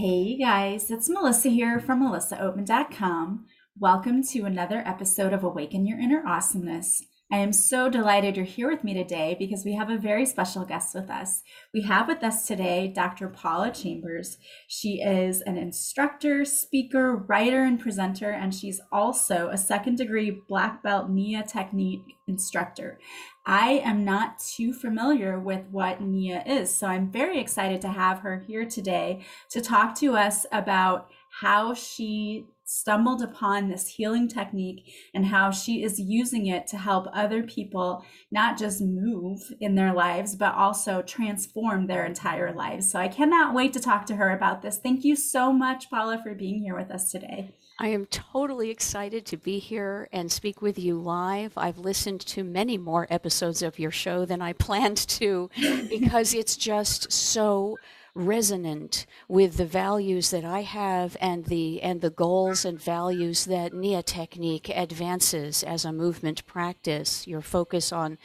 Hey guys, it's Melissa here from melissaoatman.com. Welcome to another episode of Awaken Your Inner Awesomeness. I am so delighted you're here with me today because we have a very special guest with us. We have with us today Dr. Paula Chambers. She is an instructor, speaker, writer, and presenter, and she's also a second degree black belt NIA technique instructor. I am not too familiar with what NIA is, so I'm very excited to have her here today to talk to us about how she stumbled upon this healing technique and how she is using it to help other people not just move in their lives, but also transform their entire lives. So I cannot wait to talk to her about this. Thank you so much, Paula, for being here with us today. I am totally excited to be here and speak with you live. I've listened to many more episodes of your show than I planned to because it's just so resonant with the values that I have and the and the goals and values that Nia technique advances as a movement practice. Your focus on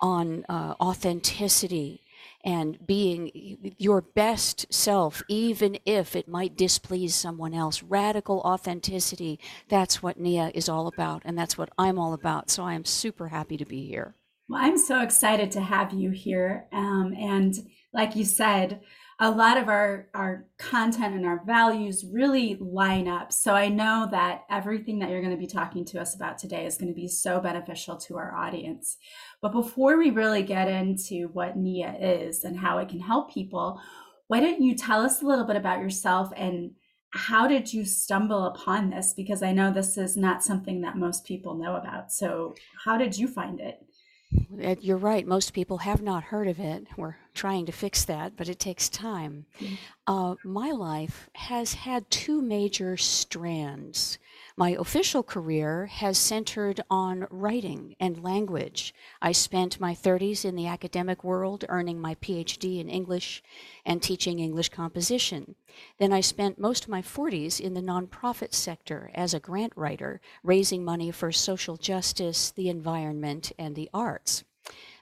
on uh, authenticity and being your best self, even if it might displease someone else. Radical authenticity. That's what Nia is all about, and that's what I'm all about. So I am super happy to be here. Well, I'm so excited to have you here. Um, and like you said, a lot of our our content and our values really line up. So i know that everything that you're going to be talking to us about today is going to be so beneficial to our audience. But before we really get into what nia is and how it can help people why don't you tell us a little bit about yourself and how did you stumble upon this? Because i know this is not something that most people know about. So how did you find it you're right. Most people have not heard of it. We're trying to fix that, but it takes time. Mm-hmm. Uh, my life has had two major strands. My official career has centered on writing and language. I spent my 30s in the academic world earning my PhD in English and teaching English composition. Then I spent most of my 40s in the nonprofit sector as a grant writer, raising money for social justice, the environment, and the arts.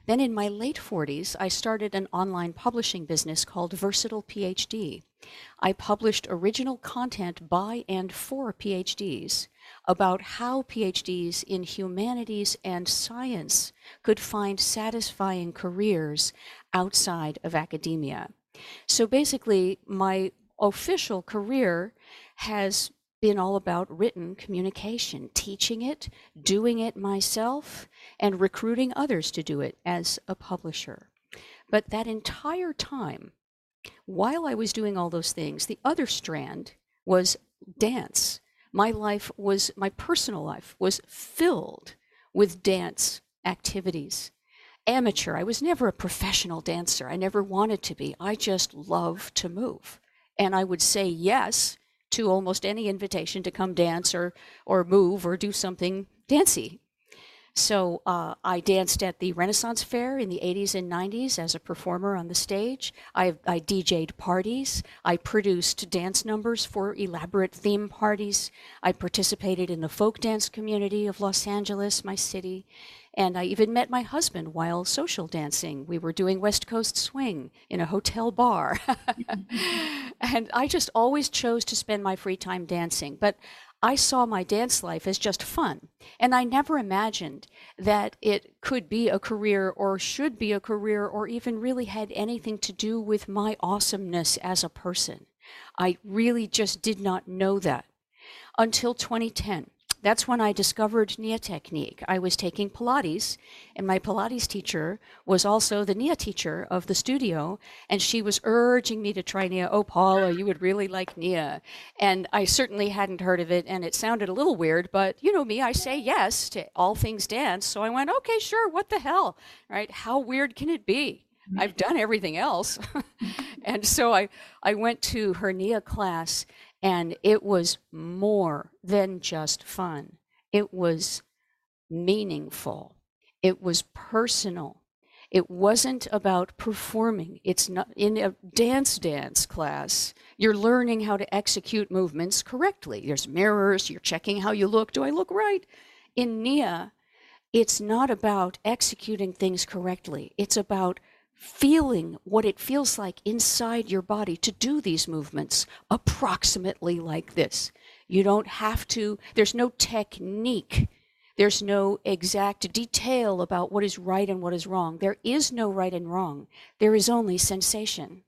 Then in my late 40s, I started an online publishing business called Versatile PhD. I published original content by and for PhDs about how PhDs in humanities and science could find satisfying careers outside of academia. So basically, my official career has been all about written communication, teaching it, doing it myself, and recruiting others to do it as a publisher. But that entire time, while I was doing all those things, the other strand was dance. My life was, my personal life was filled with dance activities. Amateur, I was never a professional dancer. I never wanted to be. I just love to move. And I would say yes to almost any invitation to come dance or or move or do something dancey. So uh, I danced at the Renaissance Fair in the 80s and 90s as a performer on the stage. I, I DJ'd parties. I produced dance numbers for elaborate theme parties. I participated in the folk dance community of Los Angeles, my city. And I even met my husband while social dancing. We were doing West Coast swing in a hotel bar. and I just always chose to spend my free time dancing. But I saw my dance life as just fun. And I never imagined that it could be a career or should be a career or even really had anything to do with my awesomeness as a person. I really just did not know that until 2010 that's when I discovered Nia technique. I was taking Pilates, and my Pilates teacher was also the Nia teacher of the studio, and she was urging me to try Nia. Oh, Paula, you would really like Nia. And I certainly hadn't heard of it, and it sounded a little weird, but you know me, I say yes to all things dance. So I went, okay, sure, what the hell, right? How weird can it be? I've done everything else. and so I, I went to her Nia class and it was more than just fun, it was meaningful, it was personal. It wasn't about performing. It's not in a dance dance class. You're learning how to execute movements correctly. There's mirrors, you're checking how you look. Do I look right? In Nia, it's not about executing things correctly. It's about feeling what it feels like inside your body to do these movements approximately like this. You don't have to, there's no technique. There's no exact detail about what is right and what is wrong. There is no right and wrong. There is only sensation.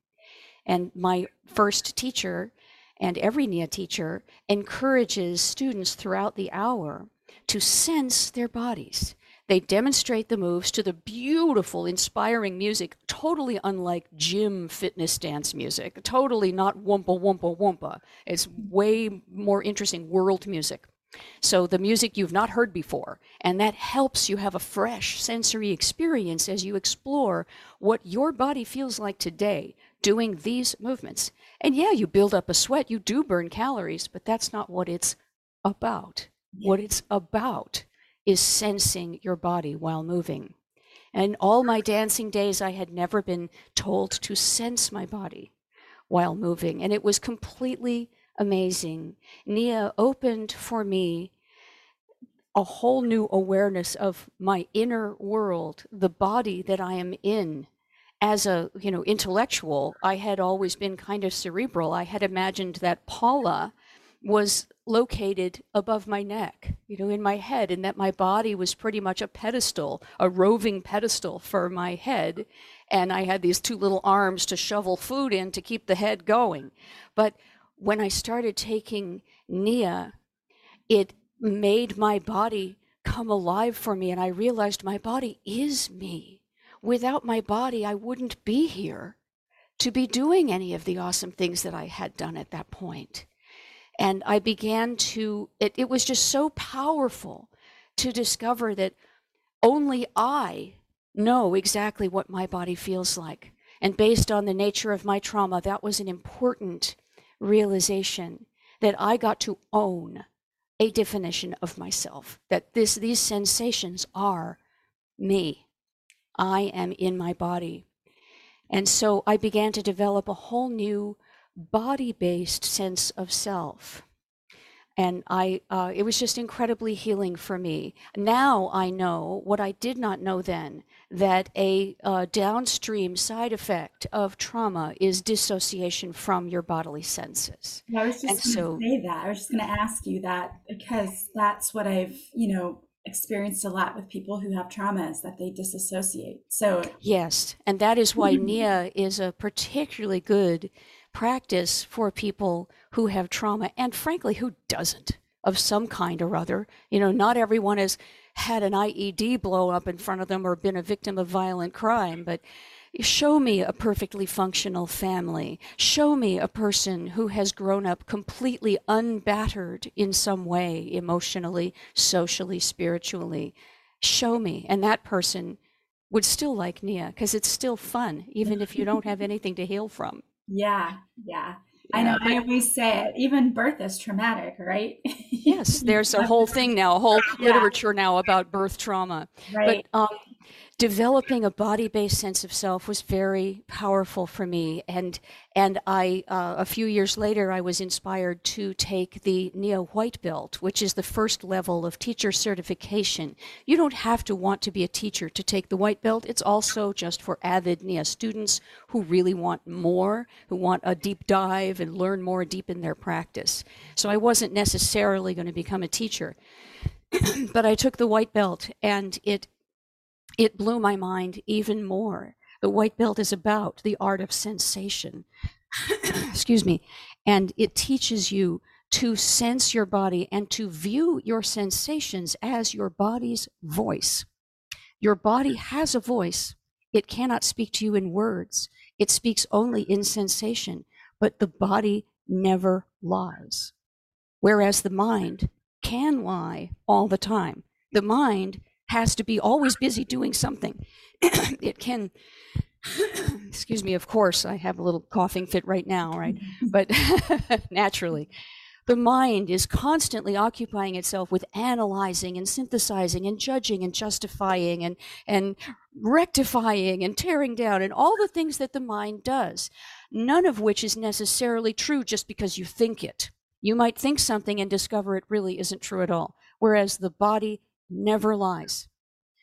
And my first teacher and every NIA teacher encourages students throughout the hour to sense their bodies. They demonstrate the moves to the beautiful, inspiring music, totally unlike gym fitness dance music, totally not wumpa wumpa wumpa. It's way more interesting world music. So, the music you've not heard before, and that helps you have a fresh sensory experience as you explore what your body feels like today doing these movements. And yeah, you build up a sweat, you do burn calories, but that's not what it's about. What it's about is sensing your body while moving. And all my dancing days, I had never been told to sense my body while moving. And it was completely amazing. Nia opened for me a whole new awareness of my inner world, the body that I am in. As a, you know, intellectual, I had always been kind of cerebral. I had imagined that Paula was located above my neck, you know, in my head, and that my body was pretty much a pedestal, a roving pedestal for my head. And I had these two little arms to shovel food in to keep the head going. But when I started taking Nia, it made my body come alive for me. And I realized my body is me. Without my body, I wouldn't be here to be doing any of the awesome things that I had done at that point. And I began to, it, it was just so powerful to discover that only I know exactly what my body feels like. And based on the nature of my trauma, that was an important realization that I got to own a definition of myself, that this, these sensations are me. I am in my body. And so I began to develop a whole new body based sense of self. And I, uh, it was just incredibly healing for me. Now I know what I did not know then that a uh, downstream side effect of trauma is dissociation from your bodily senses. I was just going to so, say that. I was just going to ask you that because that's what I've, you know, experienced a lot with people who have trauma is that they disassociate. So, yes. And that is why NIA is a particularly good practice for people who have trauma and frankly who doesn't of some kind or other. You know not everyone has had an ied blow up in front of them or been a victim of violent crime but show me a perfectly functional family. Show me a person who has grown up completely unbattered in some way emotionally socially spiritually. Show me. And that person would still like nia because it's still fun even if you don't have anything to heal from yeah, yeah. I know. I always say it. Even birth is traumatic, right? yes, there's a whole thing now, a whole yeah. literature now about birth trauma. Right. But um, developing a body-based sense of self was very powerful for me and and i uh, a few years later i was inspired to take the Nia white belt which is the first level of teacher certification. You don't have to want to be a teacher to take the white belt. It's also just for avid nia students who really want more who want a deep dive and learn more deep in their practice. So i wasn't necessarily going to become a teacher but I took the white belt and it it blew my mind even more. The white belt is about the art of sensation. Excuse me. And it teaches you to sense your body and to view your sensations as your body's voice. Your body has a voice. It cannot speak to you in words, it speaks only in sensation, but the body never lies. Whereas the mind can lie all the time. The mind has to be always busy doing something. it can, excuse me, of course, I have a little coughing fit right now, right? but naturally, the mind is constantly occupying itself with analyzing and synthesizing and judging and justifying and, and rectifying and tearing down and all the things that the mind does, none of which is necessarily true just because you think it. You might think something and discover it really isn't true at all. Whereas the body never lies.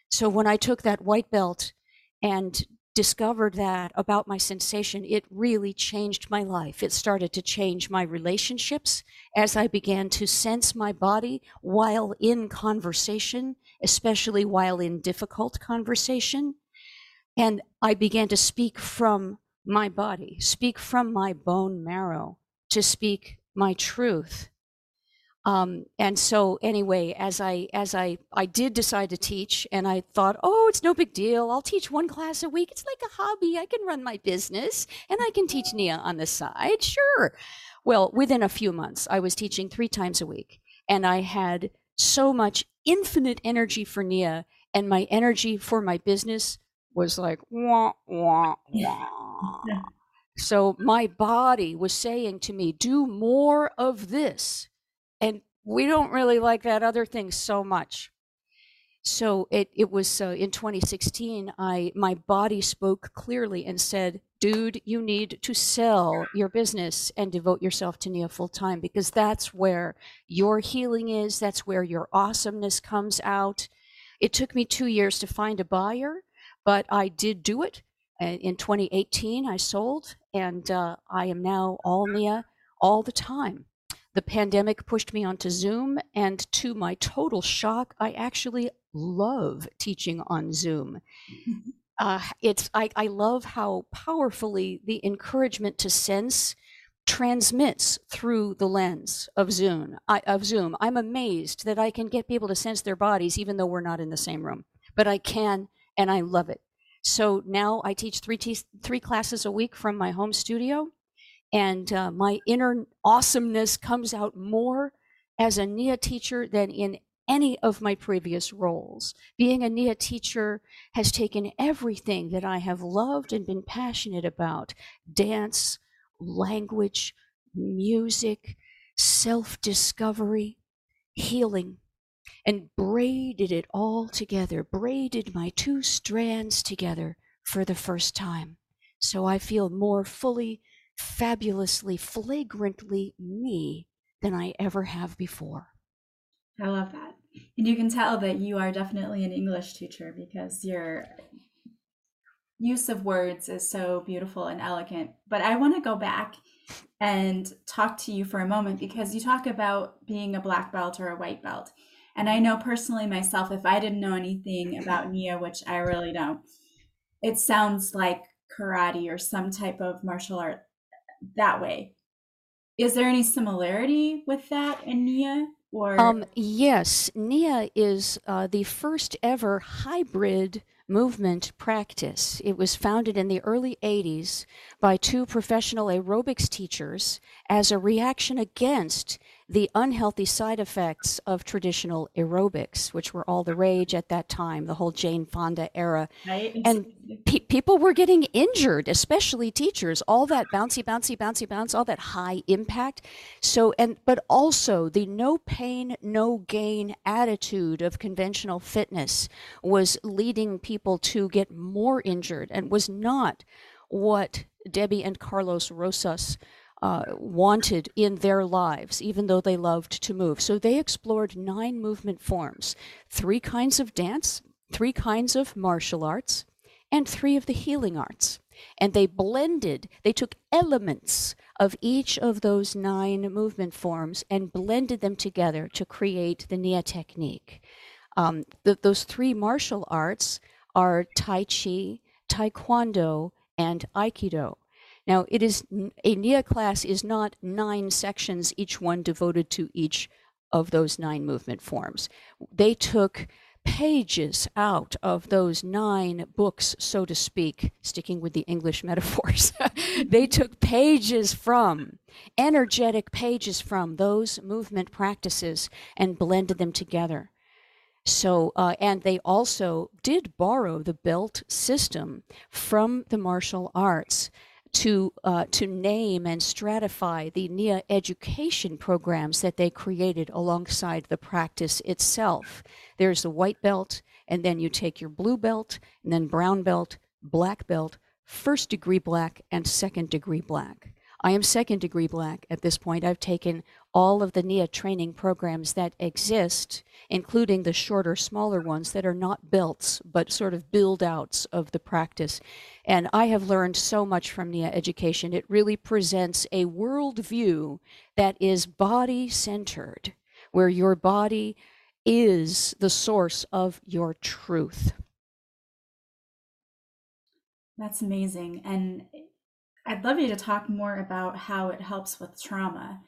So when I took that white belt and discovered that about my sensation, it really changed my life. It started to change my relationships as I began to sense my body while in conversation, especially while in difficult conversation. And I began to speak from my body, speak from my bone marrow, to speak my truth um, and so anyway, as I as I I did decide to teach, and I thought, oh, it's no big deal. I'll teach one class a week. It's like a hobby. I can run my business, and I can teach Nia on the side. Sure. Well, within a few months, I was teaching three times a week, and I had so much infinite energy for Nia, and my energy for my business was like wah wah wah. so my body was saying to me, "Do more of this." And we don't really like that other thing so much. So it, it was uh, in 2016 i my body spoke clearly and said dude you need to sell your business and devote yourself to nia full time because that's where your healing is that's where your awesomeness comes out. It took me two years to find a buyer but i did do it in 2018 i sold and uh, i am now all nia all the time the pandemic pushed me onto Zoom, and to my total shock, I actually love teaching on Zoom. Uh, it's I, I love how powerfully the encouragement to sense transmits through the lens of Zoom. I, of Zoom, I'm amazed that I can get people to sense their bodies even though we're not in the same room. But I can, and I love it. So now I teach three te- three classes a week from my home studio and uh, my inner awesomeness comes out more as a NIA teacher than in any of my previous roles. Being a NIA teacher has taken everything that I have loved and been passionate about dance, language, music, self discovery, healing, and braided it all together, braided my two strands together for the first time. So I feel more fully fabulously, flagrantly me than I ever have before. I love that. And you can tell that you are definitely an English teacher because your use of words is so beautiful and elegant. But I want to go back and talk to you for a moment because you talk about being a black belt or a white belt. And I know personally myself, if I didn't know anything about Nia, which I really don't, it sounds like karate or some type of martial art that way. Is there any similarity with that in Nia? Or um, yes, Nia is uh, the first ever hybrid movement practice. It was founded in the early 80s by two professional aerobics teachers as a reaction against the unhealthy side effects of traditional aerobics, which were all the rage at that time, the whole Jane Fonda era. Right. And pe- people were getting injured, especially teachers, all that bouncy, bouncy, bouncy, bounce, all that high impact. So, and, but also the no pain, no gain attitude of conventional fitness was leading people to get more injured and was not what Debbie and Carlos Rosas uh, wanted in their lives, even though they loved to move. So they explored nine movement forms three kinds of dance, three kinds of martial arts, and three of the healing arts. And they blended, they took elements of each of those nine movement forms and blended them together to create the Nia technique. Um, the, those three martial arts are Tai Chi, Taekwondo, and Aikido. Now, it is a NIA class is not nine sections, each one devoted to each of those nine movement forms. They took pages out of those nine books, so to speak, sticking with the English metaphors. they took pages from, energetic pages from those movement practices and blended them together. So, uh, and they also did borrow the belt system from the martial arts to uh, to name and stratify the NIA education programs that they created alongside the practice itself. There's the white belt, and then you take your blue belt, and then brown belt, black belt, first degree black, and second degree black. I am second degree black at this point. I've taken all of the NIA training programs that exist, including the shorter, smaller ones that are not belts, but sort of build outs of the practice. And I have learned so much from NIA education. It really presents a worldview that is body centered, where your body is the source of your truth. That's amazing. And I'd love you to talk more about how it helps with trauma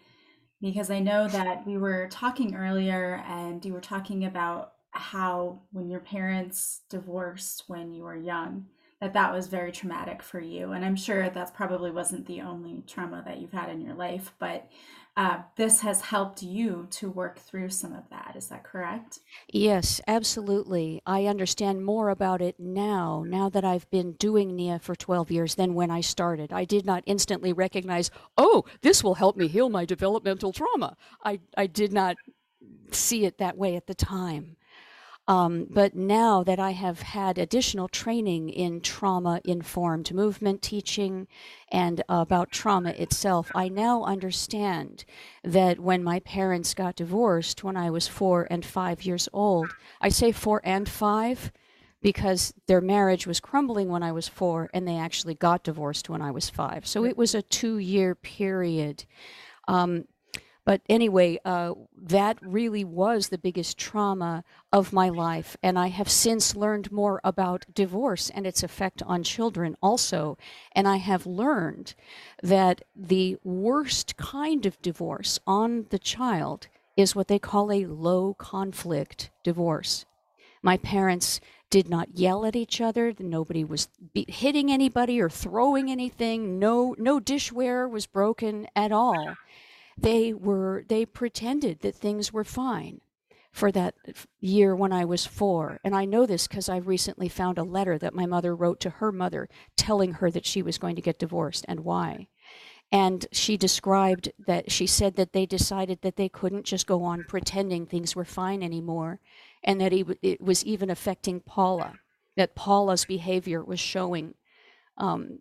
because I know that we were talking earlier and you were talking about how when your parents divorced when you were young that that was very traumatic for you. And i'm sure that probably wasn't the only trauma that you've had in your life but uh, this has helped you to work through some of that. Is that correct? Yes, absolutely. I understand more about it now, now that I've been doing NIA for 12 years than when I started. I did not instantly recognize, oh, this will help me heal my developmental trauma. I, I did not see it that way at the time. Um, but now that I have had additional training in trauma informed movement teaching and about trauma itself, I now understand that when my parents got divorced when I was four and five years old, I say four and five because their marriage was crumbling when I was four and they actually got divorced when I was five. So it was a two year period. Um, but anyway, uh, that really was the biggest trauma of my life. And I have since learned more about divorce and its effect on children also. And I have learned that the worst kind of divorce on the child is what they call a low conflict divorce. My parents did not yell at each other. Nobody was be- hitting anybody or throwing anything. No, no dishware was broken at all they were they pretended that things were fine for that year when I was four. And I know this because I recently found a letter that my mother wrote to her mother telling her that she was going to get divorced and why. And she described that she said that they decided that they couldn't just go on pretending things were fine anymore, and that it was even affecting Paula, that Paula's behavior was showing um,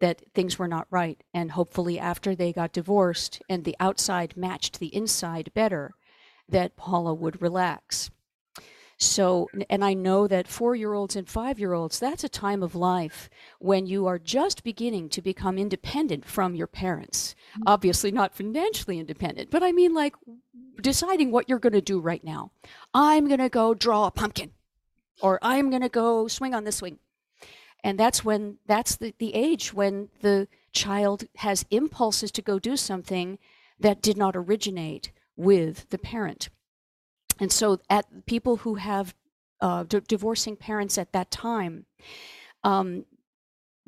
that things were not right. And hopefully, after they got divorced and the outside matched the inside better, that Paula would relax. So, and I know that four year olds and five year olds, that's a time of life when you are just beginning to become independent from your parents. Mm-hmm. Obviously, not financially independent, but I mean like deciding what you're going to do right now. I'm going to go draw a pumpkin, or I'm going to go swing on the swing and that's when that's the, the age when the child has impulses to go do something that did not originate with the parent. And so at people who have uh, d- divorcing parents at that time um,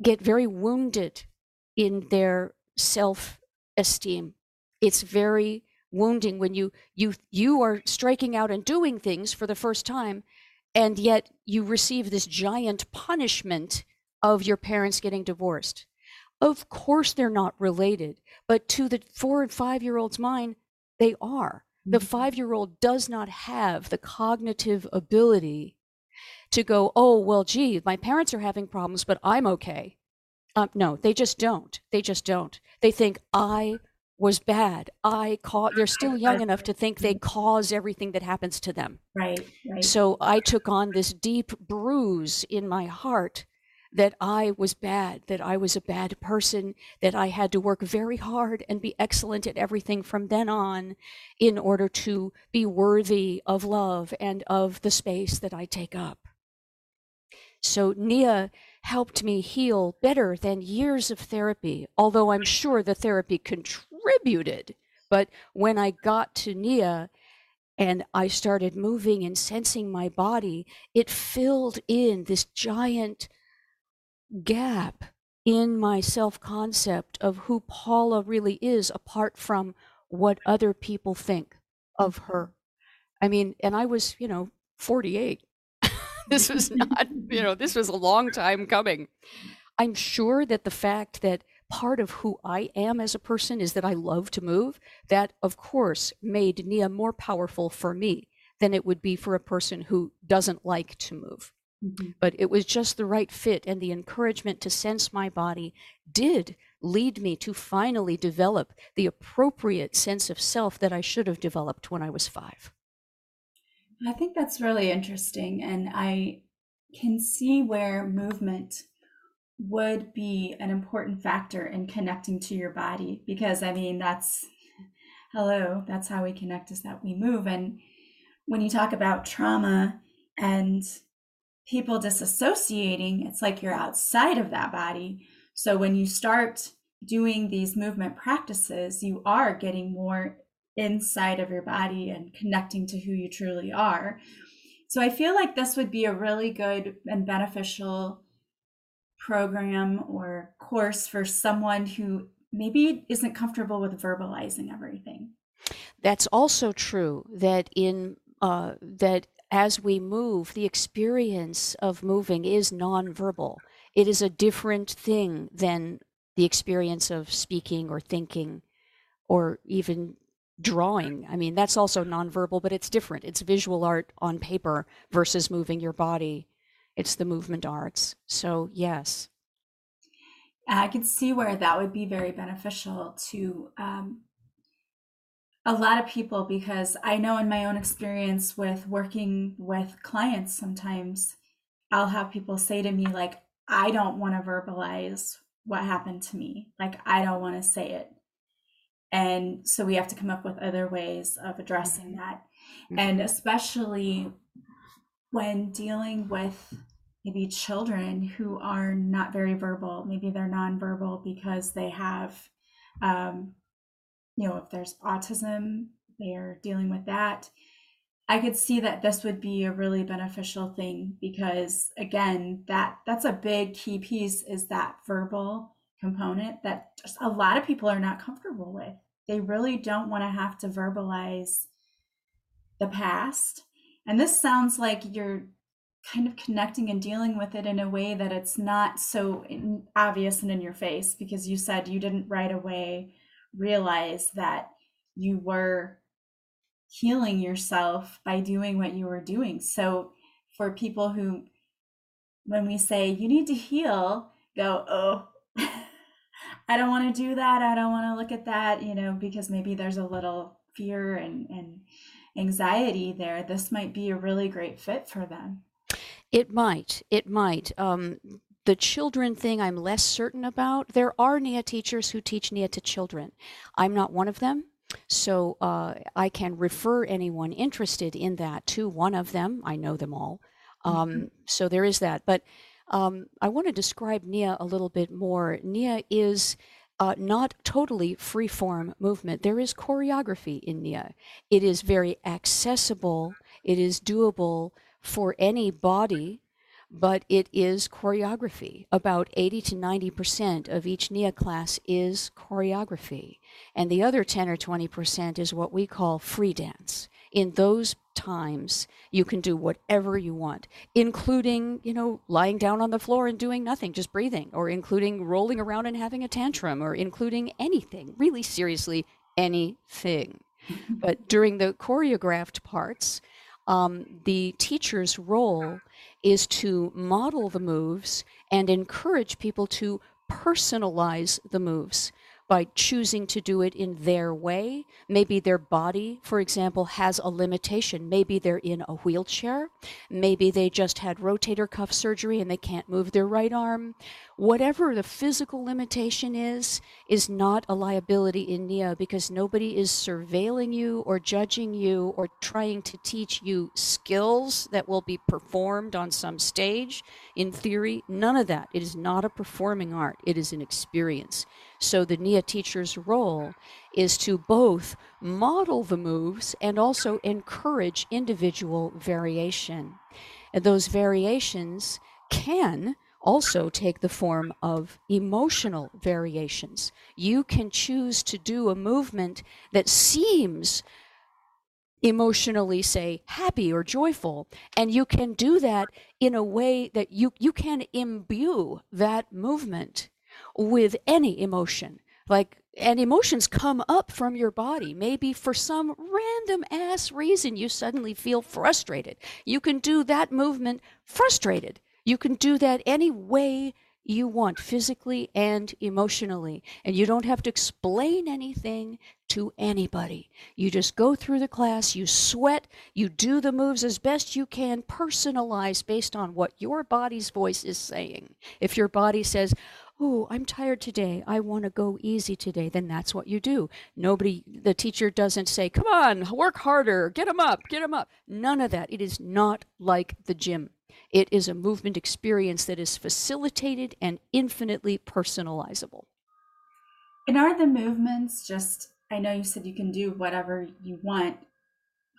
get very wounded in their self-esteem. It's very wounding when you you you are striking out and doing things for the first time and yet you receive this giant punishment of your parents getting divorced. Of course, they're not related, but to the four and five year old's mind, they are. The mm-hmm. five year old does not have the cognitive ability to go, oh, well, gee, my parents are having problems, but I'm okay. Um, no, they just don't. They just don't. They think, I was bad. I caught, they're still young enough to think they cause everything that happens to them. Right, right. So I took on this deep bruise in my heart that I was bad, that I was a bad person, that I had to work very hard and be excellent at everything from then on in order to be worthy of love and of the space that I take up. So Nia helped me heal better than years of therapy, although I'm sure the therapy contributed. But when I got to Nia, and I started moving and sensing my body, it filled in this giant gap in my self concept of who Paula really is, apart from what other people think of her. I mean, and I was, you know, 48. this was not, you know, this was a long time coming. I'm sure that the fact that part of who I am as a person is that I love to move, that of course made Nia more powerful for me than it would be for a person who doesn't like to move. Mm-hmm. But it was just the right fit, and the encouragement to sense my body did lead me to finally develop the appropriate sense of self that I should have developed when I was five. I think that's really interesting. And I can see where movement would be an important factor in connecting to your body because I mean, that's hello, that's how we connect is that we move. And when you talk about trauma and people disassociating, it's like you're outside of that body. So when you start doing these movement practices, you are getting more inside of your body and connecting to who you truly are. So I feel like this would be a really good and beneficial program or course for someone who maybe isn't comfortable with verbalizing everything. That's also true that in uh, that as we move, the experience of moving is nonverbal. It is a different thing than the experience of speaking or thinking or even drawing. I mean, that's also nonverbal, but it's different. It's visual art on paper versus moving your body. It's the movement arts. So, yes. I could see where that would be very beneficial to um, a lot of people because I know in my own experience with working with clients, sometimes I'll have people say to me, like, I don't want to verbalize what happened to me. Like, I don't want to say it. And so we have to come up with other ways of addressing mm-hmm. that. Mm-hmm. And especially when dealing with maybe children who are not very verbal, maybe they're nonverbal because they have, um, you know, if there's autism, they're dealing with that. I could see that this would be a really beneficial thing because again, that that's a big key piece is that verbal component that just a lot of people are not comfortable with. They really don't want to have to verbalize the past. And this sounds like you're kind of connecting and dealing with it in a way that it's not so obvious and in your face because you said you didn't right away realize that you were healing yourself by doing what you were doing. So for people who when we say you need to heal, go, "Oh, I don't want to do that. I don't want to look at that, you know, because maybe there's a little fear and and anxiety there. This might be a really great fit for them. It might. It might. Um, the children thing I'm less certain about. There are NIA teachers who teach NIA to children. I'm not one of them. So uh, I can refer anyone interested in that to one of them. I know them all. Um, mm-hmm. So there is that. But um, I want to describe NIA a little bit more. NIA is uh, not totally free form movement. There is choreography in NIA. It is very accessible, it is doable for any body, but it is choreography. About 80 to 90% of each NIA class is choreography. And the other 10 or 20% is what we call free dance. In those times, you can do whatever you want, including, you know, lying down on the floor and doing nothing, just breathing, or including rolling around and having a tantrum, or including anything, really seriously, anything. but during the choreographed parts, um, the teacher's role is to model the moves and encourage people to personalize the moves by choosing to do it in their way. Maybe their body, for example, has a limitation. Maybe they're in a wheelchair. Maybe they just had rotator cuff surgery and they can't move their right arm. Whatever the physical limitation is, is not a liability in NIA because nobody is surveilling you or judging you or trying to teach you skills that will be performed on some stage. In theory, none of that. It is not a performing art, it is an experience. So the NIA teacher's role is to both model the moves and also encourage individual variation. And those variations can also take the form of emotional variations. You can choose to do a movement that seems emotionally say happy or joyful and you can do that in a way that you you can imbue that movement with any emotion. Like, and emotions come up from your body. Maybe for some random ass reason you suddenly feel frustrated. You can do that movement frustrated. You can do that any way you want physically and emotionally. And you don't have to explain anything to anybody. You just go through the class, you sweat, you do the moves as best you can, personalize based on what your body's voice is saying. If your body says, Oh, I'm tired today. I want to go easy today. Then that's what you do. Nobody, the teacher doesn't say, Come on, work harder, get them up, get them up. None of that. It is not like the gym. It is a movement experience that is facilitated and infinitely personalizable. And are the movements just, I know you said you can do whatever you want,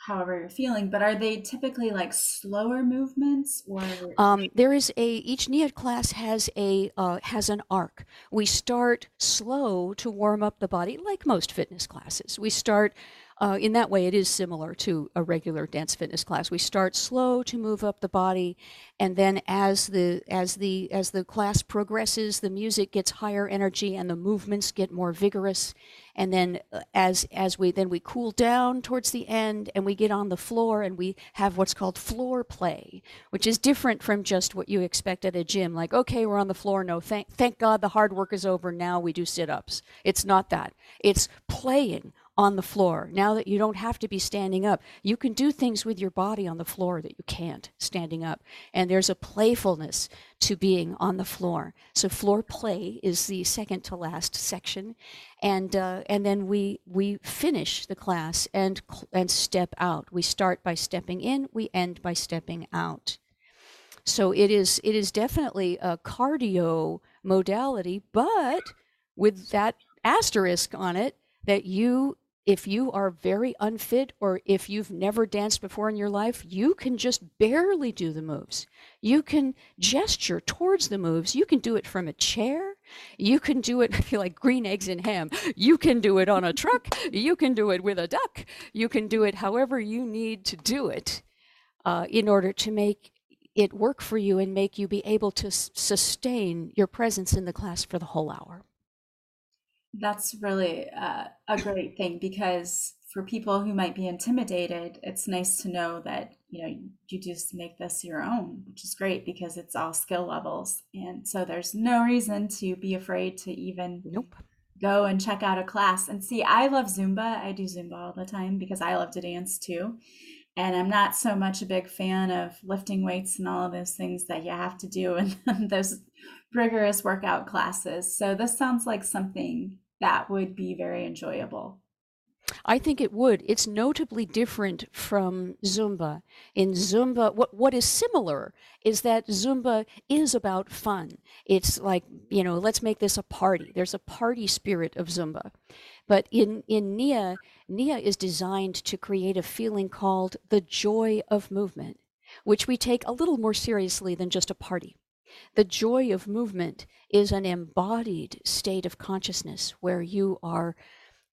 however you're feeling, but are they typically like slower movements or? Um, there is a, each Nia class has a, uh, has an arc. We start slow to warm up the body, like most fitness classes. We start uh, in that way, it is similar to a regular dance fitness class. We start slow to move up the body, and then as the as the as the class progresses, the music gets higher energy and the movements get more vigorous. And then uh, as as we then we cool down towards the end, and we get on the floor, and we have what's called floor play, which is different from just what you expect at a gym. Like, okay, we're on the floor. No, thank thank God the hard work is over. Now we do sit ups. It's not that. It's playing on the floor. Now that you don't have to be standing up, you can do things with your body on the floor that you can't standing up. And there's a playfulness to being on the floor. So floor play is the second to last section, and uh, and then we we finish the class and and step out. We start by stepping in. We end by stepping out. So it is it is definitely a cardio modality, but with that asterisk on it that you if you are very unfit or if you've never danced before in your life, you can just barely do the moves. You can gesture towards the moves. You can do it from a chair. You can do it, I feel like green eggs and ham. You can do it on a truck. You can do it with a duck. You can do it however you need to do it uh, in order to make it work for you and make you be able to s- sustain your presence in the class for the whole hour. That's really uh, a great thing because for people who might be intimidated, it's nice to know that you know you just make this your own, which is great because it's all skill levels, and so there's no reason to be afraid to even nope. go and check out a class. And see, I love Zumba. I do Zumba all the time because I love to dance too. And I'm not so much a big fan of lifting weights and all of those things that you have to do in those rigorous workout classes. So this sounds like something that would be very enjoyable. I think it would. It's notably different from Zumba. In Zumba, what, what is similar is that Zumba is about fun. It's like, you know, let's make this a party. There's a party spirit of Zumba. But in, in Nia, Nia is designed to create a feeling called the joy of movement, which we take a little more seriously than just a party. The joy of movement is an embodied state of consciousness where you are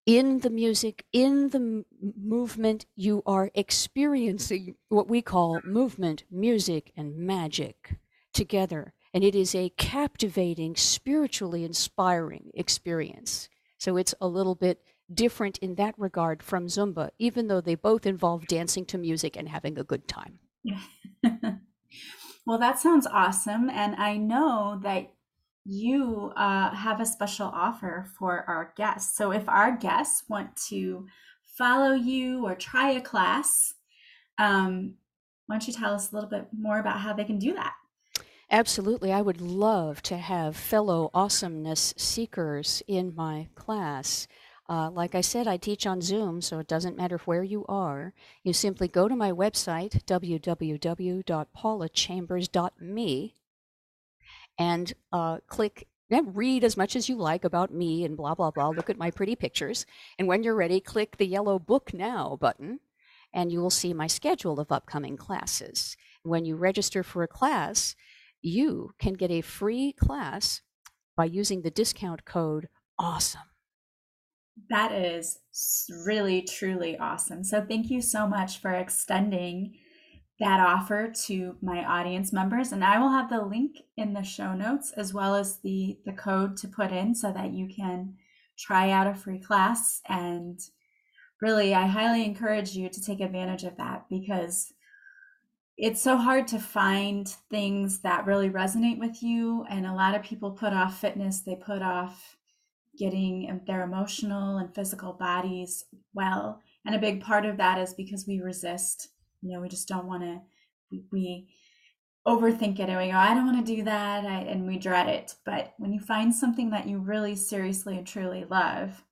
in the music, in the movement, you are experiencing what we call movement, music, and magic together. And it is a captivating, spiritually inspiring experience. So it's a little bit different in that regard from Zumba, even though they both involve dancing to music and having a good time. Well, that sounds awesome. And I know that you uh, have a special offer for our guests. So if our guests want to follow you or try a class, um, why don't you tell us a little bit more about how they can do that? Absolutely. I would love to have fellow awesomeness seekers in my class. Uh, like I said, I teach on Zoom, so it doesn't matter where you are. You simply go to my website, www.paulachambers.me, and uh, click and read as much as you like about me and blah, blah, blah. Look at my pretty pictures. And when you're ready, click the yellow Book Now button, and you will see my schedule of upcoming classes. When you register for a class, you can get a free class by using the discount code AWESOME. That is really, truly awesome. So, thank you so much for extending that offer to my audience members. And I will have the link in the show notes as well as the, the code to put in so that you can try out a free class. And really, I highly encourage you to take advantage of that because it's so hard to find things that really resonate with you. And a lot of people put off fitness, they put off getting their emotional and physical bodies well. And a big part of that is because we resist. You know, we just don't want to, we, overthink it and we go, I don't want to do that. I, and we dread it. But when you find something that you really seriously and truly love,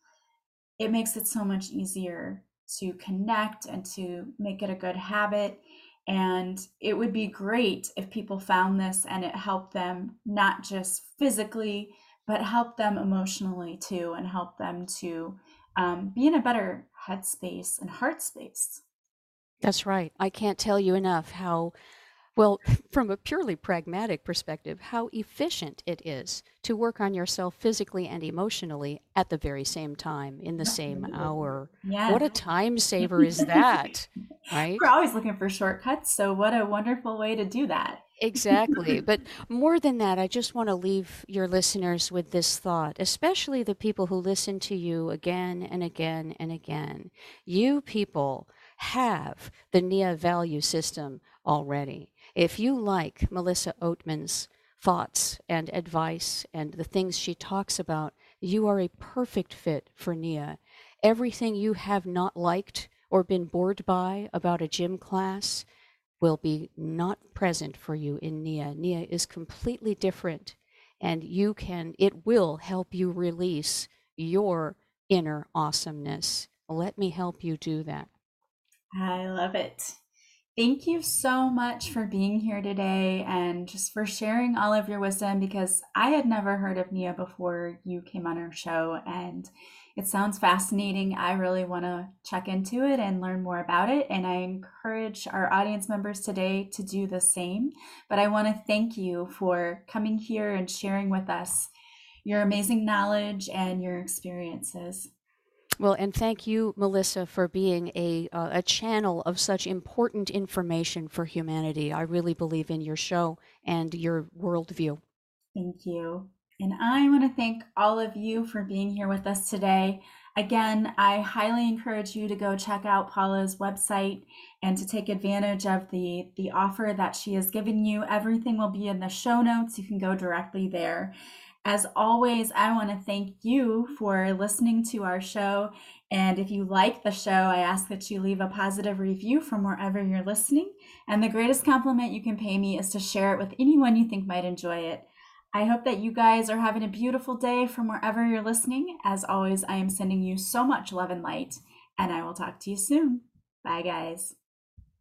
it makes it so much easier to connect and to make it a good habit and it would be great if people found this and it helped them not just physically, but help them emotionally too, and help them to um, be in a better headspace and heart space. That's right. I can't tell you enough how well, from a purely pragmatic perspective, how efficient it is to work on yourself physically and emotionally at the very same time in the same hour. Yeah. What a time saver is that, right? We're always looking for shortcuts. So, what a wonderful way to do that. Exactly. but more than that, I just want to leave your listeners with this thought, especially the people who listen to you again and again and again. You people have the NIA value system already. If you like Melissa Oatman's thoughts and advice and the things she talks about, you are a perfect fit for Nia. Everything you have not liked or been bored by about a gym class will be not present for you in Nia. Nia is completely different and you can it will help you release your inner awesomeness. Let me help you do that. I love it. Thank you so much for being here today and just for sharing all of your wisdom because I had never heard of Nia before you came on our show and it sounds fascinating. I really want to check into it and learn more about it. And I encourage our audience members today to do the same. But I want to thank you for coming here and sharing with us your amazing knowledge and your experiences. Well, and thank you, Melissa, for being a, uh, a channel of such important information for humanity. I really believe in your show and your worldview. Thank you. And I want to thank all of you for being here with us today. Again, I highly encourage you to go check out Paula's website and to take advantage of the, the offer that she has given you. Everything will be in the show notes. You can go directly there. As always, I want to thank you for listening to our show. And if you like the show, I ask that you leave a positive review from wherever you're listening. And the greatest compliment you can pay me is to share it with anyone you think might enjoy it. I hope that you guys are having a beautiful day from wherever you're listening. As always, I am sending you so much love and light, and I will talk to you soon. Bye, guys.